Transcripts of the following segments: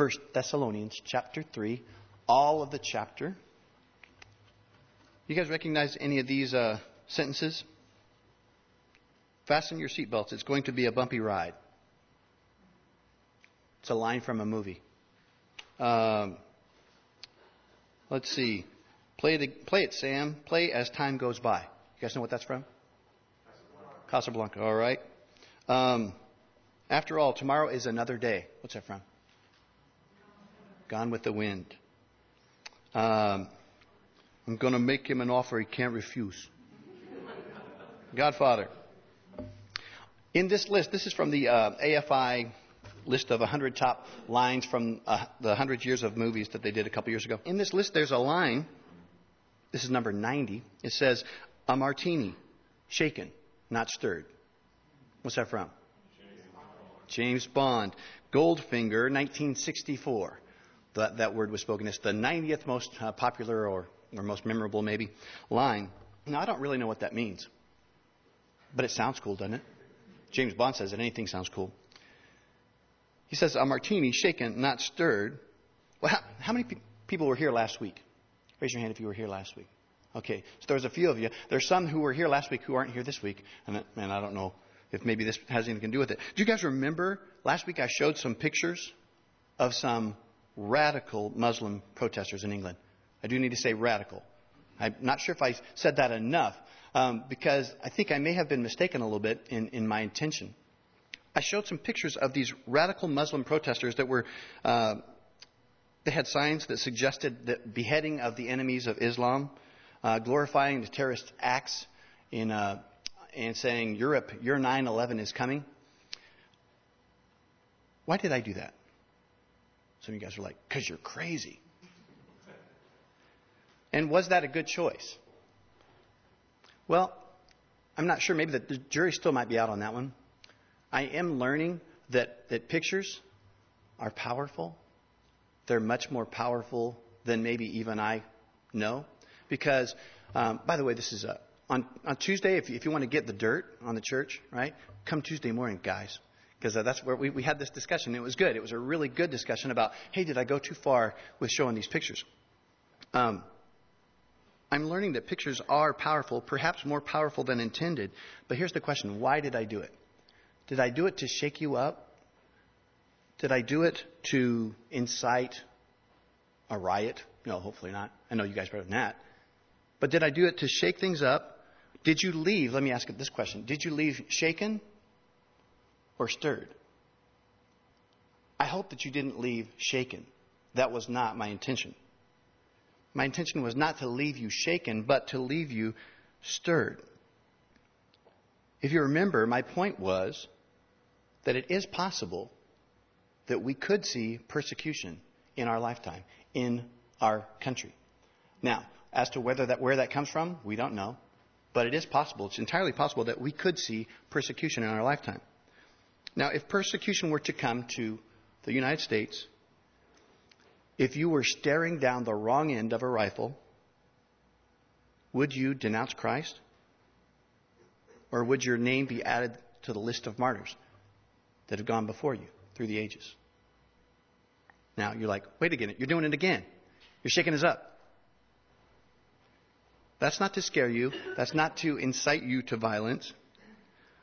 First Thessalonians chapter 3, all of the chapter. You guys recognize any of these uh, sentences? Fasten your seatbelts. It's going to be a bumpy ride. It's a line from a movie. Um, let's see. Play it, play it, Sam. Play as time goes by. You guys know what that's from? Casablanca. Casablanca. All right. Um, after all, tomorrow is another day. What's that from? Gone with the Wind. Um, I'm going to make him an offer he can't refuse. Godfather. In this list, this is from the uh, AFI list of 100 top lines from uh, the 100 years of movies that they did a couple years ago. In this list, there's a line. This is number 90. It says, A martini, shaken, not stirred. What's that from? James Bond. Goldfinger, 1964. That, that word was spoken. It's the 90th most uh, popular or, or most memorable, maybe, line. Now, I don't really know what that means. But it sounds cool, doesn't it? James Bond says that anything sounds cool. He says, a martini shaken, not stirred. Well, how, how many pe- people were here last week? Raise your hand if you were here last week. Okay, so there's a few of you. There's some who were here last week who aren't here this week, and, and I don't know if maybe this has anything to do with it. Do you guys remember last week I showed some pictures of some radical Muslim protesters in England? I do need to say radical. I'm not sure if I said that enough um, because I think I may have been mistaken a little bit in, in my intention. I showed some pictures of these radical Muslim protesters that were. Uh, they had signs that suggested the beheading of the enemies of Islam, uh, glorifying the terrorist acts in uh, and saying, Europe, your 9 11 is coming. Why did I do that? Some of you guys are like, because you're crazy. And was that a good choice? Well, I'm not sure. Maybe the jury still might be out on that one. I am learning that, that pictures are powerful. They're much more powerful than maybe even I know. Because, um, by the way, this is a, on, on Tuesday, if you, if you want to get the dirt on the church, right, come Tuesday morning, guys. Because uh, that's where we, we had this discussion. It was good. It was a really good discussion about, hey, did I go too far with showing these pictures? Um, I'm learning that pictures are powerful, perhaps more powerful than intended. But here's the question why did I do it? Did I do it to shake you up? Did I do it to incite a riot? No, hopefully not. I know you guys better than that. But did I do it to shake things up? Did you leave? Let me ask this question. Did you leave shaken or stirred? I hope that you didn't leave shaken. That was not my intention. My intention was not to leave you shaken, but to leave you stirred. If you remember, my point was that it is possible that we could see persecution in our lifetime, in our country. Now, as to whether that, where that comes from, we don't know. But it is possible, it's entirely possible that we could see persecution in our lifetime. Now, if persecution were to come to the United States, if you were staring down the wrong end of a rifle, would you denounce Christ? Or would your name be added to the list of martyrs that have gone before you through the ages? Now, you're like, wait again, you're doing it again. You're shaking us up. That's not to scare you. That's not to incite you to violence.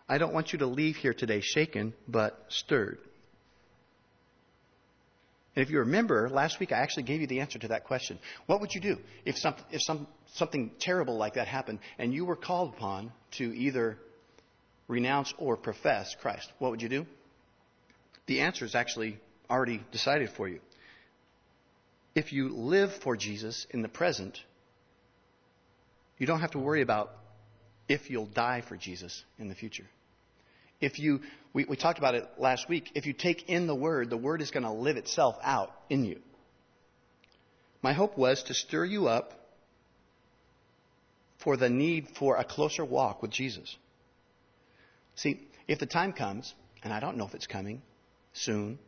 I don't want you to leave here today shaken, but stirred. And if you remember, last week I actually gave you the answer to that question. What would you do if, some, if some, something terrible like that happened and you were called upon to either renounce or profess Christ? What would you do? The answer is actually already decided for you. If you live for Jesus in the present, you don't have to worry about if you'll die for Jesus in the future. If you, we, we talked about it last week, if you take in the Word, the Word is going to live itself out in you. My hope was to stir you up for the need for a closer walk with Jesus. See, if the time comes, and I don't know if it's coming soon,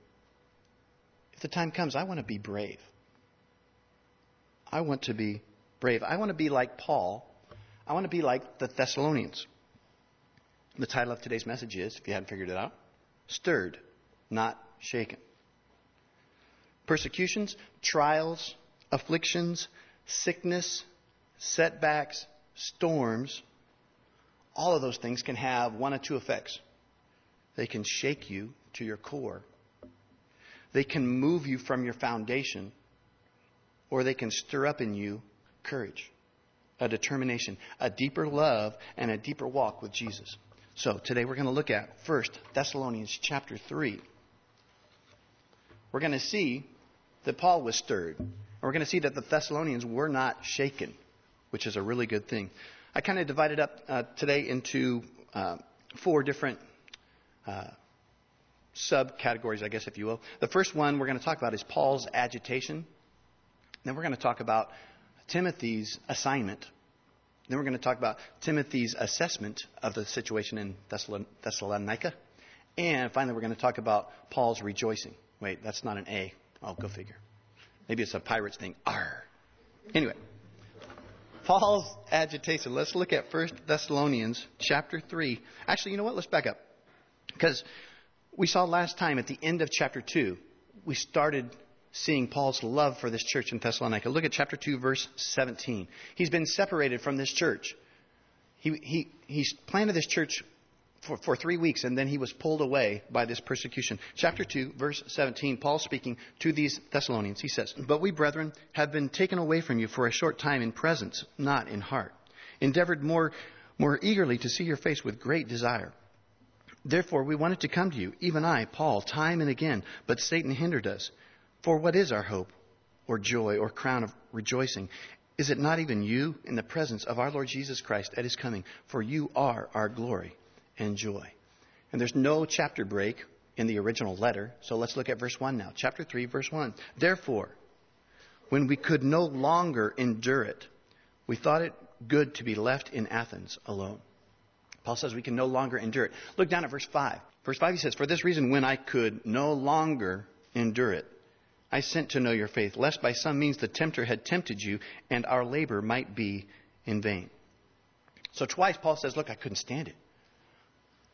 if the time comes, I want to be brave. I want to be brave. I want to be like Paul. I want to be like the Thessalonians. The title of today's message is, if you hadn't figured it out, Stirred, Not Shaken. Persecutions, trials, afflictions, sickness, setbacks, storms, all of those things can have one of two effects. They can shake you to your core, they can move you from your foundation, or they can stir up in you courage, a determination, a deeper love, and a deeper walk with Jesus. So today we're going to look at first Thessalonians chapter 3. We're going to see that Paul was stirred. And we're going to see that the Thessalonians were not shaken, which is a really good thing. I kind of divided up uh, today into uh, four different uh, subcategories, I guess, if you will. The first one we're going to talk about is Paul's agitation. Then we're going to talk about Timothy's assignment. Then we're going to talk about Timothy's assessment of the situation in Thessalonica. And finally, we're going to talk about Paul's rejoicing. Wait, that's not an A. Oh, go figure. Maybe it's a pirate's thing. R. Anyway, Paul's agitation. Let's look at 1 Thessalonians chapter 3. Actually, you know what? Let's back up. Because we saw last time at the end of chapter 2, we started seeing Paul's love for this church in Thessalonica. Look at chapter 2, verse 17. He's been separated from this church. He, he, he's planted this church for, for three weeks, and then he was pulled away by this persecution. Chapter 2, verse 17, Paul speaking to these Thessalonians. He says, But we, brethren, have been taken away from you for a short time in presence, not in heart. Endeavored more, more eagerly to see your face with great desire. Therefore, we wanted to come to you, even I, Paul, time and again, but Satan hindered us. For what is our hope, or joy, or crown of rejoicing? Is it not even you in the presence of our Lord Jesus Christ at his coming? For you are our glory and joy. And there's no chapter break in the original letter, so let's look at verse 1 now. Chapter 3, verse 1. Therefore, when we could no longer endure it, we thought it good to be left in Athens alone. Paul says we can no longer endure it. Look down at verse 5. Verse 5 he says, For this reason, when I could no longer endure it, I sent to know your faith, lest by some means the tempter had tempted you, and our labor might be in vain. So twice Paul says, Look, I couldn't stand it.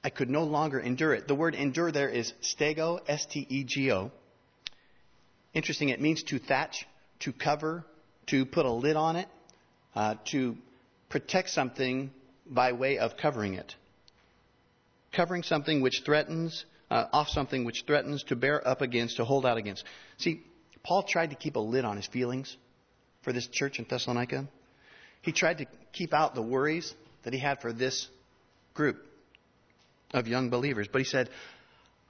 I could no longer endure it. The word endure there is stego, S T E G O. Interesting, it means to thatch, to cover, to put a lid on it, uh, to protect something by way of covering it. Covering something which threatens, uh, off something which threatens to bear up against, to hold out against. See, Paul tried to keep a lid on his feelings for this church in Thessalonica. He tried to keep out the worries that he had for this group of young believers. But he said,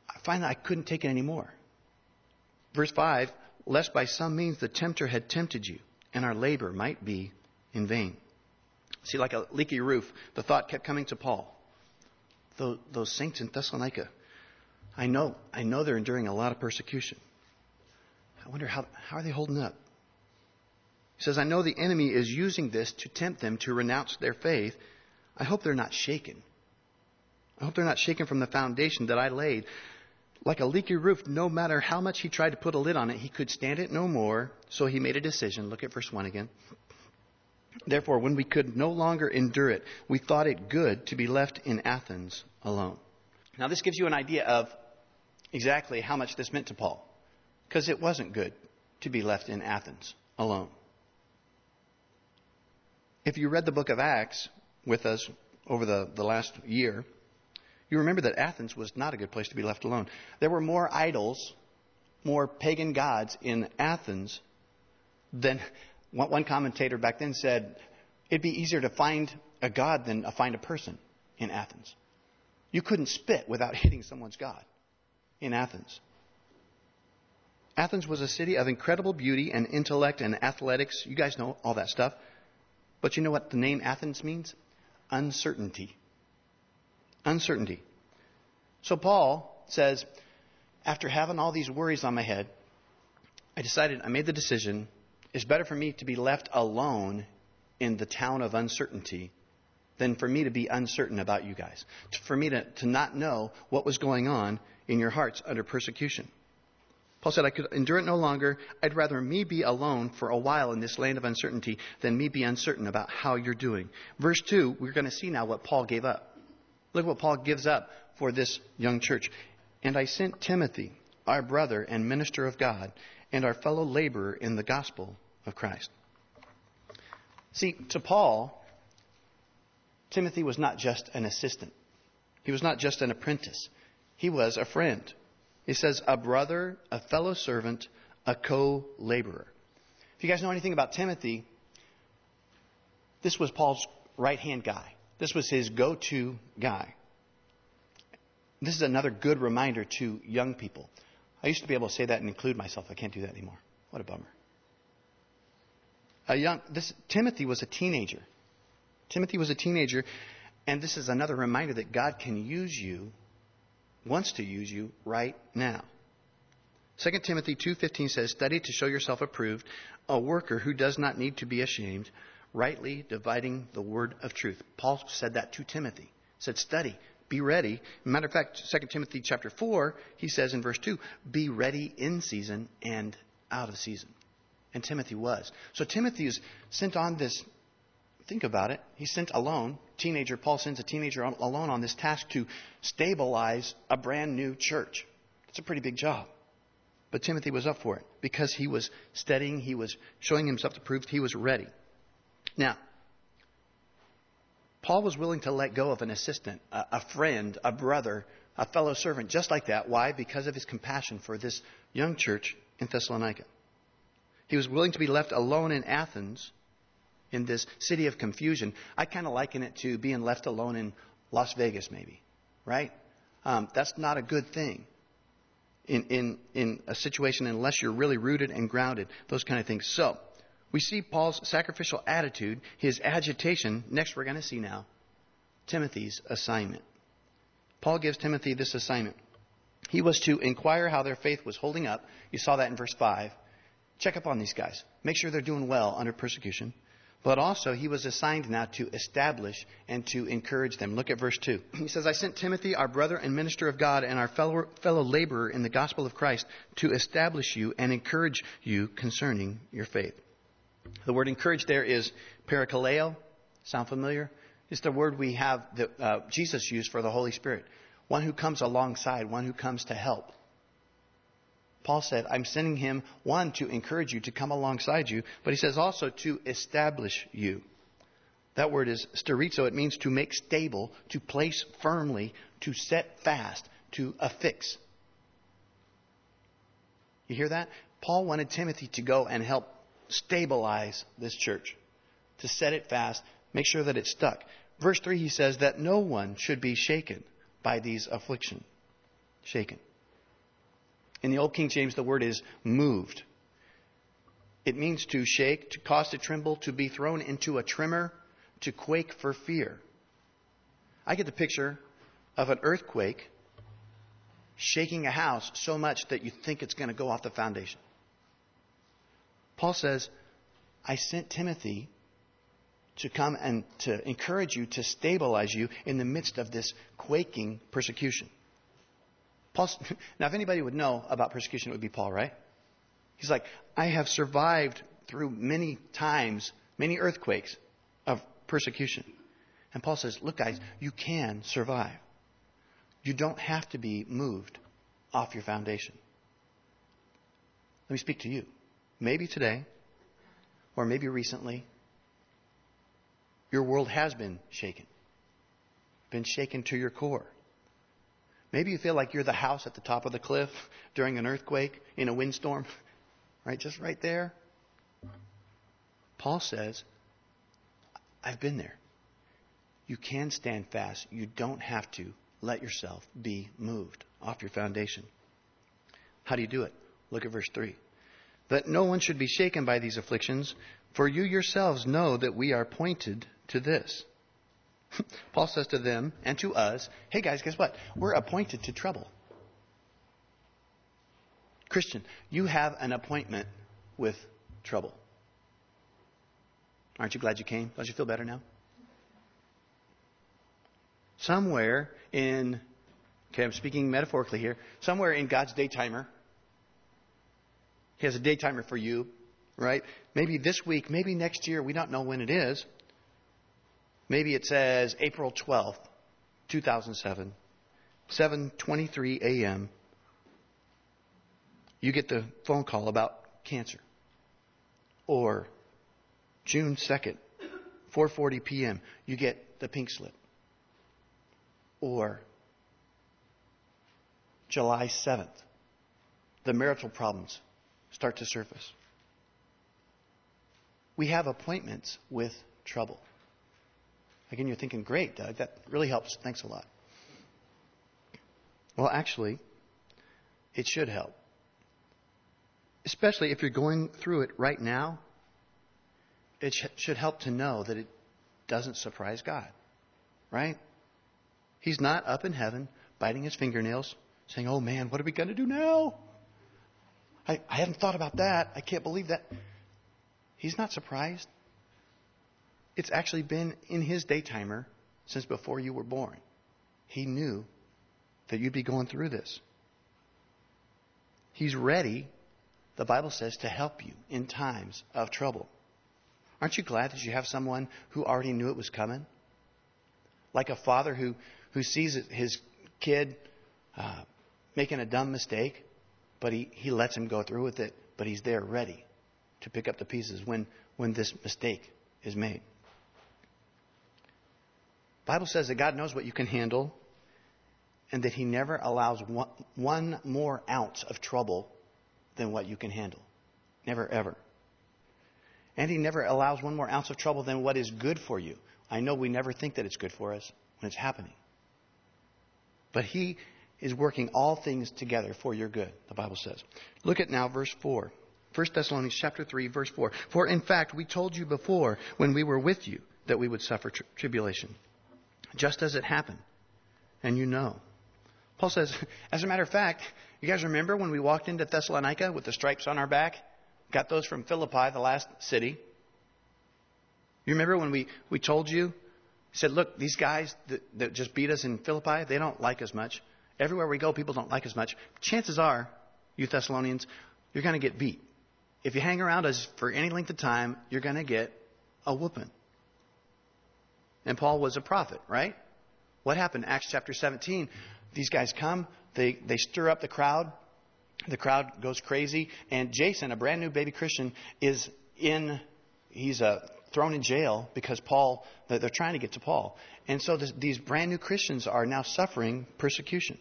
I find that I couldn't take it anymore. Verse 5 Lest by some means the tempter had tempted you, and our labor might be in vain. See, like a leaky roof, the thought kept coming to Paul. Those, those saints in Thessalonica, I know, I know they're enduring a lot of persecution. I wonder how, how are they holding up? He says, I know the enemy is using this to tempt them to renounce their faith. I hope they're not shaken. I hope they're not shaken from the foundation that I laid. Like a leaky roof, no matter how much he tried to put a lid on it, he could stand it no more. So he made a decision. Look at verse 1 again. Therefore, when we could no longer endure it, we thought it good to be left in Athens alone. Now, this gives you an idea of exactly how much this meant to Paul. Because it wasn't good to be left in Athens alone. If you read the book of Acts with us over the, the last year, you remember that Athens was not a good place to be left alone. There were more idols, more pagan gods in Athens than one commentator back then said it'd be easier to find a god than to find a person in Athens. You couldn't spit without hitting someone's god in Athens. Athens was a city of incredible beauty and intellect and athletics. You guys know all that stuff. But you know what the name Athens means? Uncertainty uncertainty. So Paul says, after having all these worries on my head, I decided, I made the decision, it's better for me to be left alone in the town of uncertainty than for me to be uncertain about you guys. For me to, to not know what was going on in your hearts under persecution. Paul said, I could endure it no longer. I'd rather me be alone for a while in this land of uncertainty than me be uncertain about how you're doing. Verse 2, we're going to see now what Paul gave up. Look what Paul gives up for this young church. And I sent Timothy, our brother and minister of God, and our fellow laborer in the gospel of Christ. See, to Paul, Timothy was not just an assistant. He was not just an apprentice. He was a friend. He says, a brother, a fellow servant, a co laborer. If you guys know anything about Timothy, this was Paul's right hand guy. This was his go to guy. This is another good reminder to young people. I used to be able to say that and include myself. I can't do that anymore. What a bummer. A young, this, Timothy was a teenager. Timothy was a teenager, and this is another reminder that God can use you, wants to use you right now. 2 Timothy 2:15 says, "Study to show yourself approved, a worker who does not need to be ashamed, rightly dividing the word of truth." Paul said that to Timothy. He said, "Study, be ready." Matter of fact, 2 Timothy chapter 4, he says in verse 2, "Be ready in season and out of season." And Timothy was. So Timothy is sent on this Think about it. He's sent alone. Teenager, Paul sends a teenager alone on this task to stabilize a brand new church. It's a pretty big job. But Timothy was up for it because he was studying, he was showing himself to prove he was ready. Now, Paul was willing to let go of an assistant, a, a friend, a brother, a fellow servant, just like that. Why? Because of his compassion for this young church in Thessalonica. He was willing to be left alone in Athens in this city of confusion. I kind of liken it to being left alone in Las Vegas, maybe, right? Um, that's not a good thing in, in, in a situation unless you're really rooted and grounded, those kind of things. So, we see Paul's sacrificial attitude, his agitation. Next, we're going to see now Timothy's assignment. Paul gives Timothy this assignment. He was to inquire how their faith was holding up. You saw that in verse 5. Check up on these guys. Make sure they're doing well under persecution. But also, he was assigned now to establish and to encourage them. Look at verse 2. He says, I sent Timothy, our brother and minister of God, and our fellow, fellow laborer in the gospel of Christ, to establish you and encourage you concerning your faith. The word encourage there is parakaleo. Sound familiar? It's the word we have that uh, Jesus used for the Holy Spirit. One who comes alongside, one who comes to help. Paul said, I'm sending him, one, to encourage you, to come alongside you, but he says also to establish you. That word is sterizo. It means to make stable, to place firmly, to set fast, to affix. You hear that? Paul wanted Timothy to go and help stabilize this church, to set it fast, make sure that it stuck. Verse 3, he says that no one should be shaken by these afflictions. Shaken. In the Old King James, the word is moved. It means to shake, to cause to tremble, to be thrown into a tremor, to quake for fear. I get the picture of an earthquake shaking a house so much that you think it's going to go off the foundation. Paul says, I sent Timothy to come and to encourage you, to stabilize you in the midst of this quaking persecution. Paul, now, if anybody would know about persecution, it would be Paul, right? He's like, I have survived through many times, many earthquakes of persecution. And Paul says, Look, guys, you can survive. You don't have to be moved off your foundation. Let me speak to you. Maybe today, or maybe recently, your world has been shaken, been shaken to your core. Maybe you feel like you're the house at the top of the cliff during an earthquake, in a windstorm, right? Just right there. Paul says, I've been there. You can stand fast. You don't have to let yourself be moved off your foundation. How do you do it? Look at verse 3. That no one should be shaken by these afflictions, for you yourselves know that we are pointed to this. Paul says to them and to us, hey guys, guess what? We're appointed to trouble. Christian, you have an appointment with trouble. Aren't you glad you came? Don't you feel better now? Somewhere in, okay, I'm speaking metaphorically here, somewhere in God's daytimer, He has a daytimer for you, right? Maybe this week, maybe next year, we don't know when it is. Maybe it says April 12th, 2007, 7:23 a.m. you get the phone call about cancer. Or June 2nd, 4:40 p.m., you get the pink slip. Or July 7th, the marital problems start to surface. We have appointments with trouble. Again, you're thinking, great, Doug, that really helps. Thanks a lot. Well, actually, it should help. Especially if you're going through it right now, it sh- should help to know that it doesn't surprise God. Right? He's not up in heaven biting his fingernails saying, Oh man, what are we going to do now? I, I haven't thought about that. I can't believe that. He's not surprised. It's actually been in his daytimer since before you were born. He knew that you'd be going through this. He's ready, the Bible says, to help you in times of trouble. Aren't you glad that you have someone who already knew it was coming? Like a father who, who sees his kid uh, making a dumb mistake, but he, he lets him go through with it, but he's there ready to pick up the pieces when, when this mistake is made. Bible says that God knows what you can handle and that he never allows one, one more ounce of trouble than what you can handle. Never ever. And he never allows one more ounce of trouble than what is good for you. I know we never think that it's good for us when it's happening. But he is working all things together for your good, the Bible says. Look at now verse 4. 1 Thessalonians chapter 3 verse 4. For in fact we told you before when we were with you that we would suffer tri- tribulation just as it happened. And you know. Paul says, as a matter of fact, you guys remember when we walked into Thessalonica with the stripes on our back? Got those from Philippi, the last city. You remember when we, we told you? Said, look, these guys that, that just beat us in Philippi, they don't like us much. Everywhere we go, people don't like us much. Chances are, you Thessalonians, you're going to get beat. If you hang around us for any length of time, you're going to get a whooping. And Paul was a prophet, right? What happened? Acts chapter 17. These guys come, they, they stir up the crowd. The crowd goes crazy. And Jason, a brand new baby Christian, is in, he's uh, thrown in jail because Paul, they're trying to get to Paul. And so this, these brand new Christians are now suffering persecution.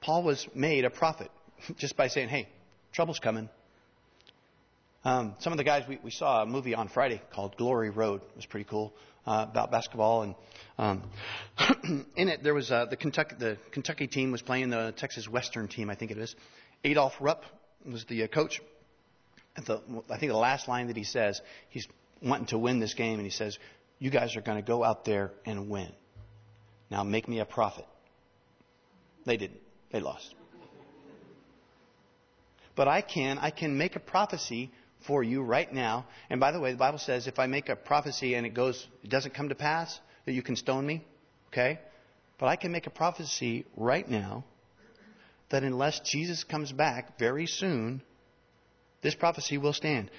Paul was made a prophet just by saying, hey, trouble's coming. Um, some of the guys, we, we saw a movie on Friday called Glory Road. It was pretty cool uh, about basketball. And um, in it, there was uh, the Kentucky the Kentucky team was playing the Texas Western team, I think it is. Adolph Rupp was the uh, coach. The, I think the last line that he says, he's wanting to win this game, and he says, "You guys are going to go out there and win. Now make me a prophet." They didn't. They lost. But I can. I can make a prophecy for you right now. And by the way, the Bible says if I make a prophecy and it goes, it doesn't come to pass, that you can stone me. Okay? But I can make a prophecy right now that unless Jesus comes back very soon, this prophecy will stand.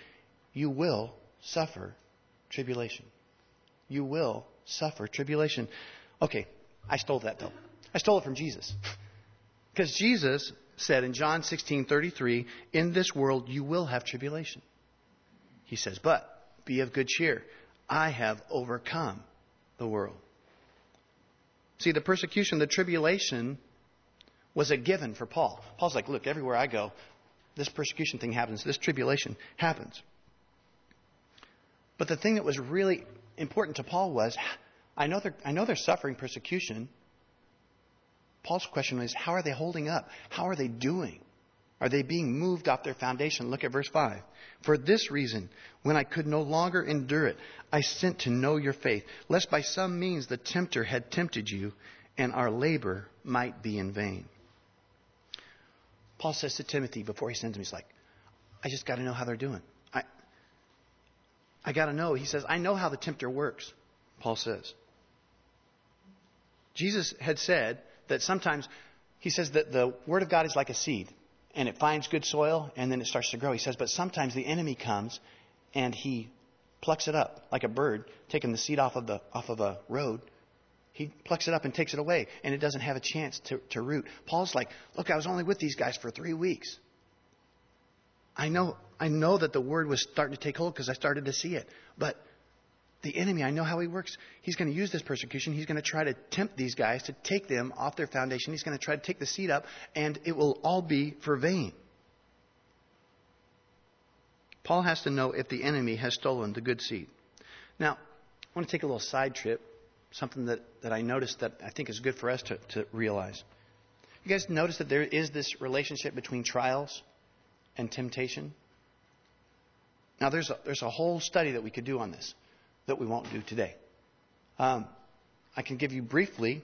You will suffer tribulation. You will suffer tribulation. Okay, I stole that though. I stole it from Jesus. Because Jesus said in John 16:33, "In this world you will have tribulation." He says, But be of good cheer. I have overcome the world. See, the persecution, the tribulation was a given for Paul. Paul's like, Look, everywhere I go, this persecution thing happens, this tribulation happens. But the thing that was really important to Paul was I know they're, I know they're suffering persecution. Paul's question is, how are they holding up? How are they doing? Are they being moved off their foundation? Look at verse 5. For this reason, when I could no longer endure it, I sent to know your faith, lest by some means the tempter had tempted you, and our labor might be in vain. Paul says to Timothy before he sends him, he's like, I just got to know how they're doing. I, I got to know. He says, I know how the tempter works, Paul says. Jesus had said that sometimes, he says that the Word of God is like a seed and it finds good soil and then it starts to grow. He says, but sometimes the enemy comes and he plucks it up like a bird taking the seed off of the off of a road. He plucks it up and takes it away, and it doesn't have a chance to, to root. Paul's like, look, I was only with these guys for three weeks. I know, I know that the word was starting to take hold because I started to see it. But the enemy, I know how he works. He's going to use this persecution. He's going to try to tempt these guys to take them off their foundation. He's going to try to take the seed up, and it will all be for vain. Paul has to know if the enemy has stolen the good seed. Now, I want to take a little side trip, something that, that I noticed that I think is good for us to, to realize. You guys notice that there is this relationship between trials and temptation? Now, there's a, there's a whole study that we could do on this that we won't do today. Um, I can give you briefly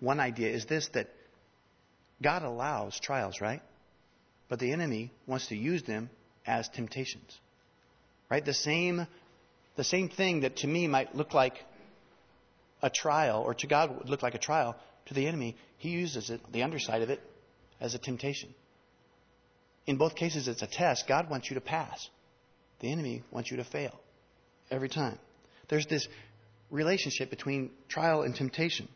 one idea is this that God allows trials, right? But the enemy wants to use them as temptations. Right? The same the same thing that to me might look like a trial, or to God would look like a trial, to the enemy, he uses it, the underside of it, as a temptation. In both cases, it's a test. God wants you to pass. The enemy wants you to fail every time. There's this relationship between trial and temptation.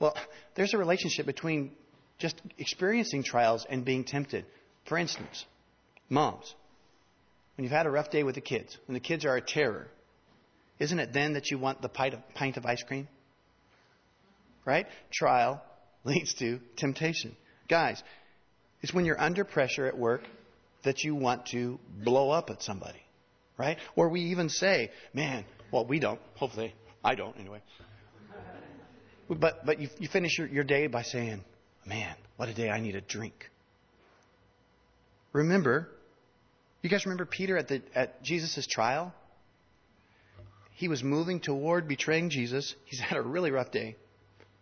Well, there's a relationship between just experiencing trials and being tempted. For instance, moms, when you've had a rough day with the kids, when the kids are a terror, isn't it then that you want the pint of, ice cream? Right? Trial leads to temptation. Guys, it's when you're under pressure at work that you want to blow up at somebody. Right? Or we even say, man, well, we don't. Hopefully, I don't anyway. But, but you, you finish your, your day by saying, man, what a day, I need a drink. Remember, you guys remember Peter at, the, at Jesus' trial? He was moving toward betraying Jesus. He's had a really rough day.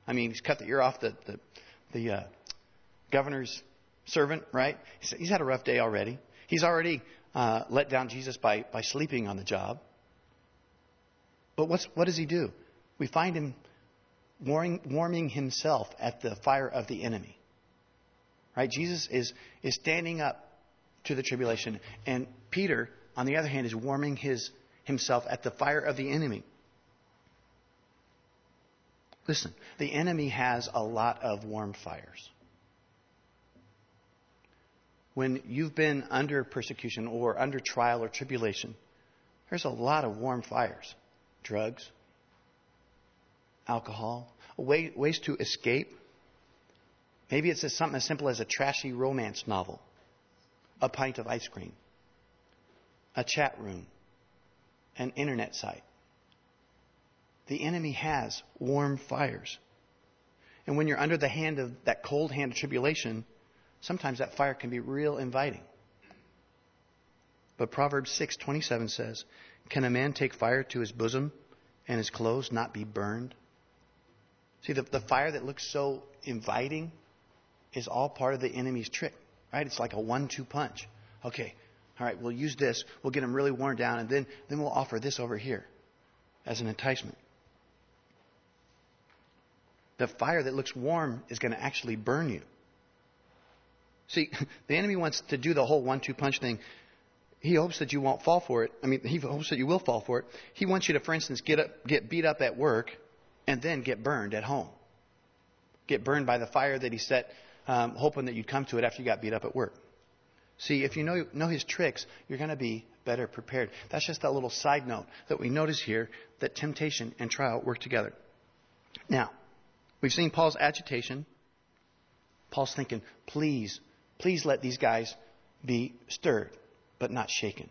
I mean, he's cut the ear off the, the, the uh, governor's servant, right? He's, had a rough day already. He's already uh, let down Jesus by, by sleeping on the job. But what's, what does he do? We find him warming, warming himself at the fire of the enemy. Right? Jesus is, is standing up to the tribulation. And Peter, on the other hand, is warming his himself at the fire of the enemy. Listen, the enemy has a lot of warm fires. When you've been under persecution or under trial or tribulation, there's a lot of warm fires. Drugs, alcohol, ways to escape. Maybe it's something as simple as a trashy romance novel, a pint of ice cream, a chat room, an internet site. The enemy has warm fires. And when you're under the hand of that cold hand of tribulation, sometimes that fire can be real inviting. But Proverbs 6:27 says, "Can a man take fire to his bosom and his clothes not be burned?" See, the, the fire that looks so inviting is all part of the enemy's trick, right? It's like a one-two punch. Okay, all right, we'll use this. We'll get them really worn down, and then, then we'll offer this over here as an enticement. The fire that looks warm is going to actually burn you. See, the enemy wants to do the whole one two punch thing. He hopes that you won't fall for it. I mean, he hopes that you will fall for it. He wants you to, for instance, get, up, get beat up at work and then get burned at home. Get burned by the fire that he set, um, hoping that you'd come to it after you got beat up at work. See, if you know, know his tricks, you're going to be better prepared. That's just that little side note that we notice here that temptation and trial work together. Now, we've seen Paul's agitation. Paul's thinking, please, please let these guys be stirred, but not shaken.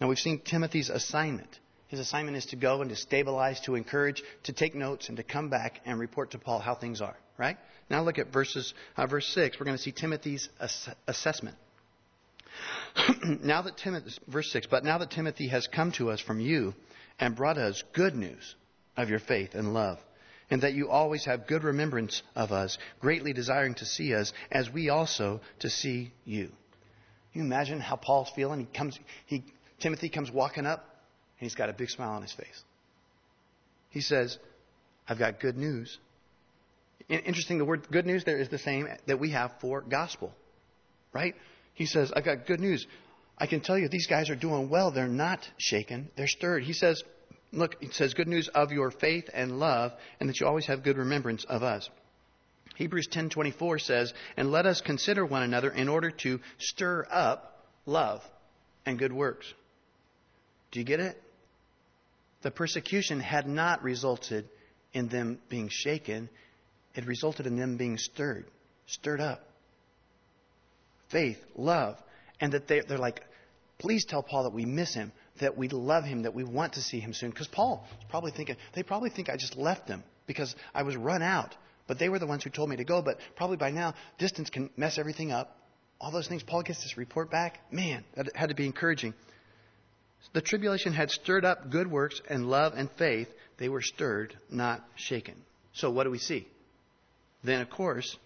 Now, we've seen Timothy's assignment. His assignment is to go and to stabilize, to encourage, to take notes, and to come back and report to Paul how things are. Right? Now look at verses, uh, verse 6. We're going to see Timothy's ass- assessment. now that Timothy, verse 6, but now that Timothy has come to us from you and brought us good news of your faith and love, and that you always have good remembrance of us, greatly desiring to see us, as we also to see you. Can you imagine how Paul's feeling? He comes, he, Timothy comes walking up, and he's got a big smile on his face. He says, I've got good news. Interesting, the word good news there is the same that we have for gospel, right? He says, I've got good news. I can tell you these guys are doing well. They're not shaken, they're stirred. He says, Look, he says, good news of your faith and love, and that you always have good remembrance of us. Hebrews 10:24 says, "And let us consider one another in order to stir up love and good works." Do you get it? The persecution had not resulted in them being shaken, it resulted in them being stirred, stirred up. Faith, love, and that they, they're like, please tell Paul that we miss him, that we love him, that we want to see him soon. Because Paul is probably thinking, they probably think I just left them because I was run out. But they were the ones who told me to go. But probably by now, distance can mess everything up. All those things. Paul gets this report back. Man, that had to be encouraging. The tribulation had stirred up good works and love and faith. They were stirred, not shaken. So what do we see? Then, of course,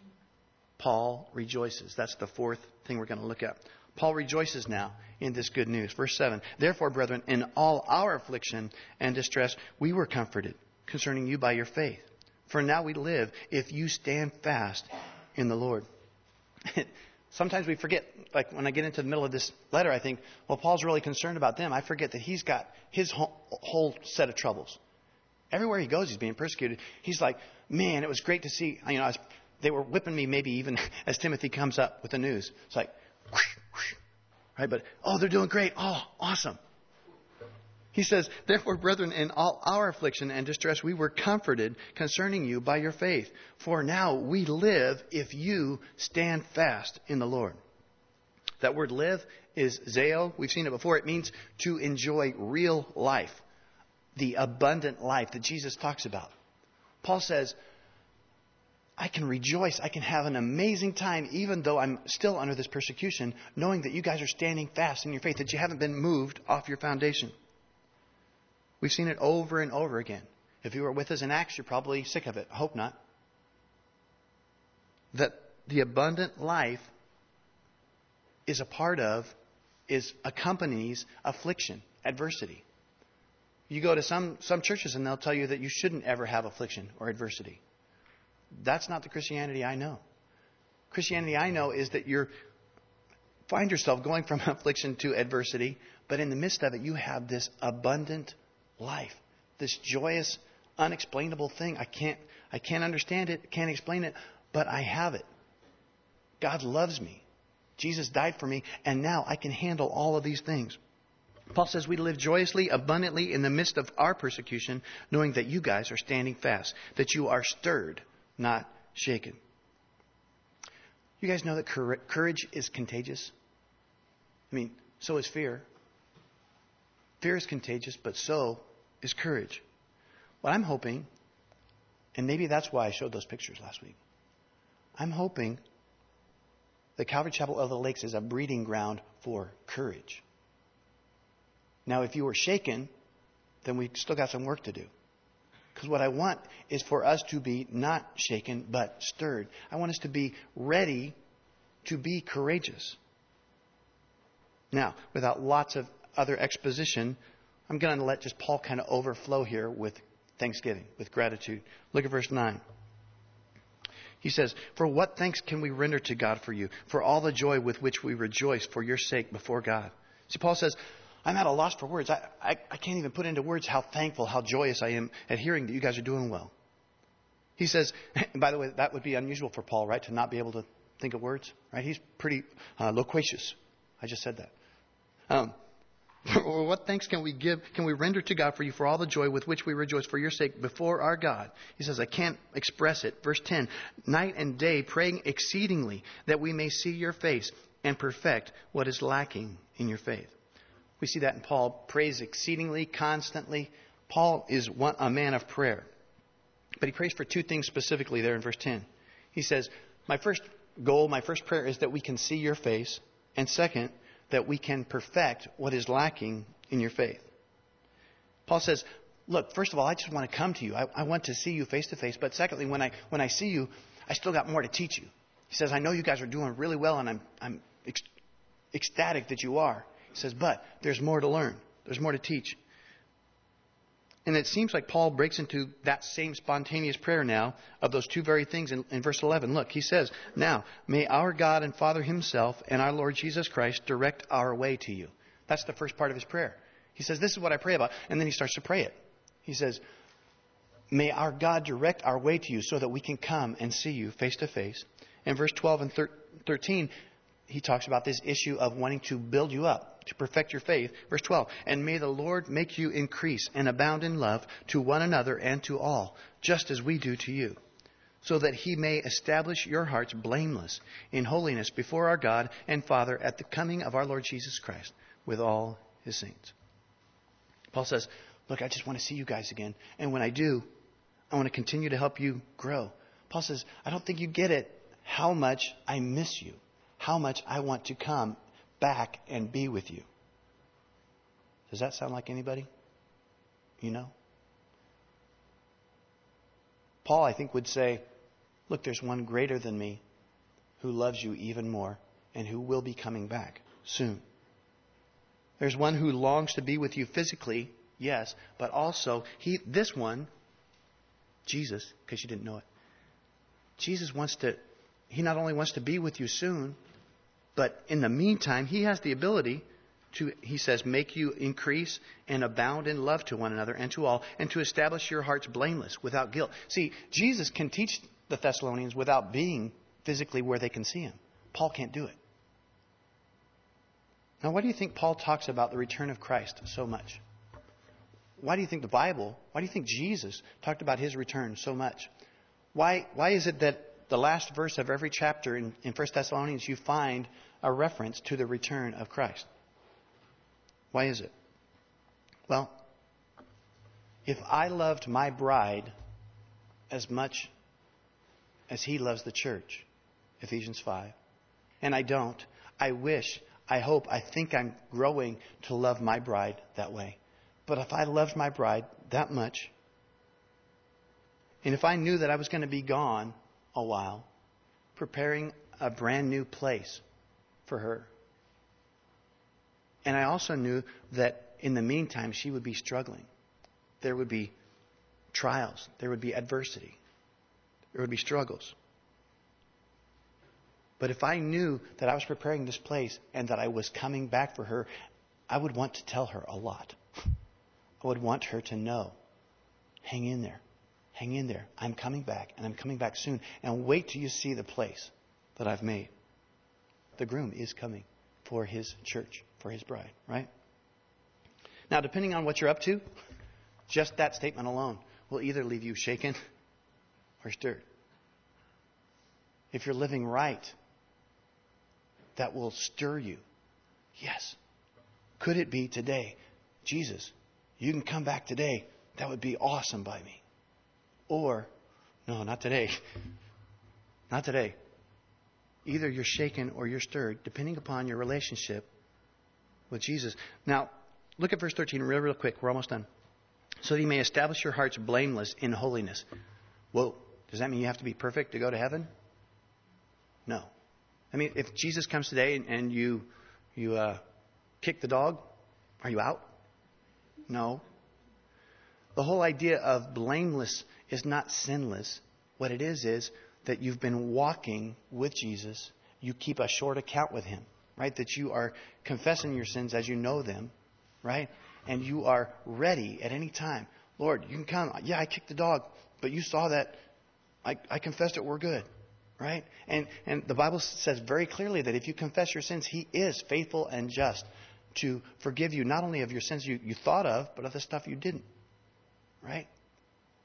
Paul rejoices. That's the fourth thing we're going to look at. Paul rejoices now in this good news. Verse 7 Therefore, brethren, in all our affliction and distress, we were comforted concerning you by your faith. For now we live if you stand fast in the Lord. Sometimes we forget, like when I get into the middle of this letter, I think, well, Paul's really concerned about them. I forget that he's got his whole set of troubles. Everywhere he goes, he's being persecuted. He's like, man, it was great to see. You know, was, they were whipping me maybe even as Timothy comes up with the news. It's like, whoosh, right? But, oh, they're doing great. Oh, awesome. He says, Therefore, brethren, in all our affliction and distress, we were comforted concerning you by your faith. For now we live if you stand fast in the Lord. That word live is zeo. We've seen it before. It means to enjoy real life, the abundant life that Jesus talks about. Paul says, I can rejoice. I can have an amazing time, even though I'm still under this persecution, knowing that you guys are standing fast in your faith, that you haven't been moved off your foundation. We've seen it over and over again. If you were with us in Acts, you're probably sick of it. I hope not. That the abundant life is a part of, is accompanies affliction, adversity. You go to some, some churches and they'll tell you that you shouldn't ever have affliction or adversity. That's not the Christianity I know. Christianity I know is that you find yourself going from affliction to adversity, but in the midst of it, you have this abundant life. This joyous, unexplainable thing. I can't, I can't understand it, can't explain it, but I have it. God loves me. Jesus died for me, and now I can handle all of these things. Paul says we live joyously, abundantly in the midst of our persecution, knowing that you guys are standing fast, that you are stirred, not shaken. You guys know that courage is contagious? I mean, so is fear. Fear is contagious, but so is courage. What I'm hoping, and maybe that's why I showed those pictures last week, I'm hoping that Calvary Chapel of the Lakes is a breeding ground for courage. Now, if you were shaken, then we still got some work to do. Because what I want is for us to be not shaken, but stirred. I want us to be ready to be courageous. Now, without lots of other exposition, I'm going to let just Paul kind of overflow here with thanksgiving, with gratitude. Look at verse 9. He says, For what thanks can we render to God for you, for all the joy with which we rejoice for your sake before God? See, Paul says, I'm at a loss for words. I, I, I can't even put into words how thankful, how joyous I am at hearing that you guys are doing well. He says, by the way, that would be unusual for Paul, right? To not be able to think of words, right? He's pretty uh, loquacious. I just said that. Um, what thanks can we give, can we render to God for you for all the joy with which we rejoice for your sake before our God? He says, I can't express it. Verse 10 Night and day praying exceedingly that we may see your face and perfect what is lacking in your faith. We see that in Paul. Prays exceedingly, constantly. Paul is one, a man of prayer. But he prays for two things specifically there in verse 10. He says, My first goal, my first prayer is that we can see your face. And second, that we can perfect what is lacking in your faith. Paul says, Look, first of all, I just want to come to you. I, I want to see you face to face. But secondly, when I, when I see you, I still got more to teach you. He says, I know you guys are doing really well, and I'm, I'm ecstatic that you are. Says, but there's more to learn. There's more to teach. And it seems like Paul breaks into that same spontaneous prayer now of those two very things in, in, verse 11. Look, he says, Now, may our God and Father Himself and our Lord Jesus Christ direct our way to you. That's the first part of his prayer. He says, This is what I pray about. And then he starts to pray it. He says, May our God direct our way to you so that we can come and see you face to face. In verse 12 and 13, he talks about this issue of wanting to build you up, to perfect your faith. Verse 12, and may the Lord make you increase and abound in love to one another and to all, just as we do to you, so that he may establish your hearts blameless in holiness before our God and Father at the coming of our Lord Jesus Christ with all his saints. Paul says, Look, I just want to see you guys again. And when I do, I want to continue to help you grow. Paul says, I don't think you get it how much I miss you, how much I want to come back and be with you. Does that sound like anybody? You know? Paul, I think, would say, Look, there's one greater than me who loves you even more and who will be coming back soon. There's one who longs to be with you physically, yes, but also he this one Jesus, because you didn't know it. Jesus wants to he not only wants to be with you soon, but in the meantime, he has the ability to, he says, make you increase and abound in love to one another and to all, and to establish your hearts blameless without guilt. See, Jesus can teach the Thessalonians without being physically where they can see him. Paul can't do it. Now, why do you think Paul talks about the return of Christ so much? Why do you think the Bible, why do you think Jesus talked about his return so much? Why, why is it that the last verse of every chapter in, in 1 Thessalonians, you find a reference to the return of Christ. Why is it? Well, if I loved my bride as much as he loves the church, Ephesians 5, and I don't, I wish, I hope, I think I'm growing to love my bride that way. But if I loved my bride that much, and if I knew that I was going to be gone a while, preparing a brand new place for her. And I also knew that in the meantime, she would be struggling. There would be trials, there would be adversity, there would be struggles. But if I knew that I was preparing this place and that I was coming back for her, I would want to tell her a lot. I would want her to know hang in there. Hang in there. I'm coming back, and I'm coming back soon. And wait till you see the place that I've made. The groom is coming for his church, for his bride, right? Now, depending on what you're up to, just that statement alone will either leave you shaken or stirred. If you're living right, that will stir you. Yes. Could it be today? Jesus, you can come back today. That would be awesome by me. Or, no, not today. Not today. Either you're shaken or you're stirred, depending upon your relationship with Jesus. Now, look at verse 13 real, real quick. We're almost done. So that you may establish your hearts blameless in holiness. Whoa, does that mean you have to be perfect to go to heaven? No. I mean, if Jesus comes today and, and you you uh, kick the dog, are you out? No. The whole idea of blameless is not sinless. What it is is that you've been walking with Jesus. You keep a short account with him, right? That you are confessing your sins as you know them, right? And you are ready at any time. Lord, you can come. Yeah, I kicked the dog, but you saw that. I, I confessed it. We're good, right? And and the Bible says very clearly that if you confess your sins, He is faithful and just to forgive you not only of your sins you, you thought of, but of the stuff you didn't, right?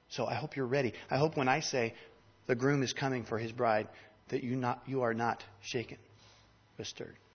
So I hope you're ready. I hope when I say the groom is coming for his bride, that you, not, you are not shaken, but stirred.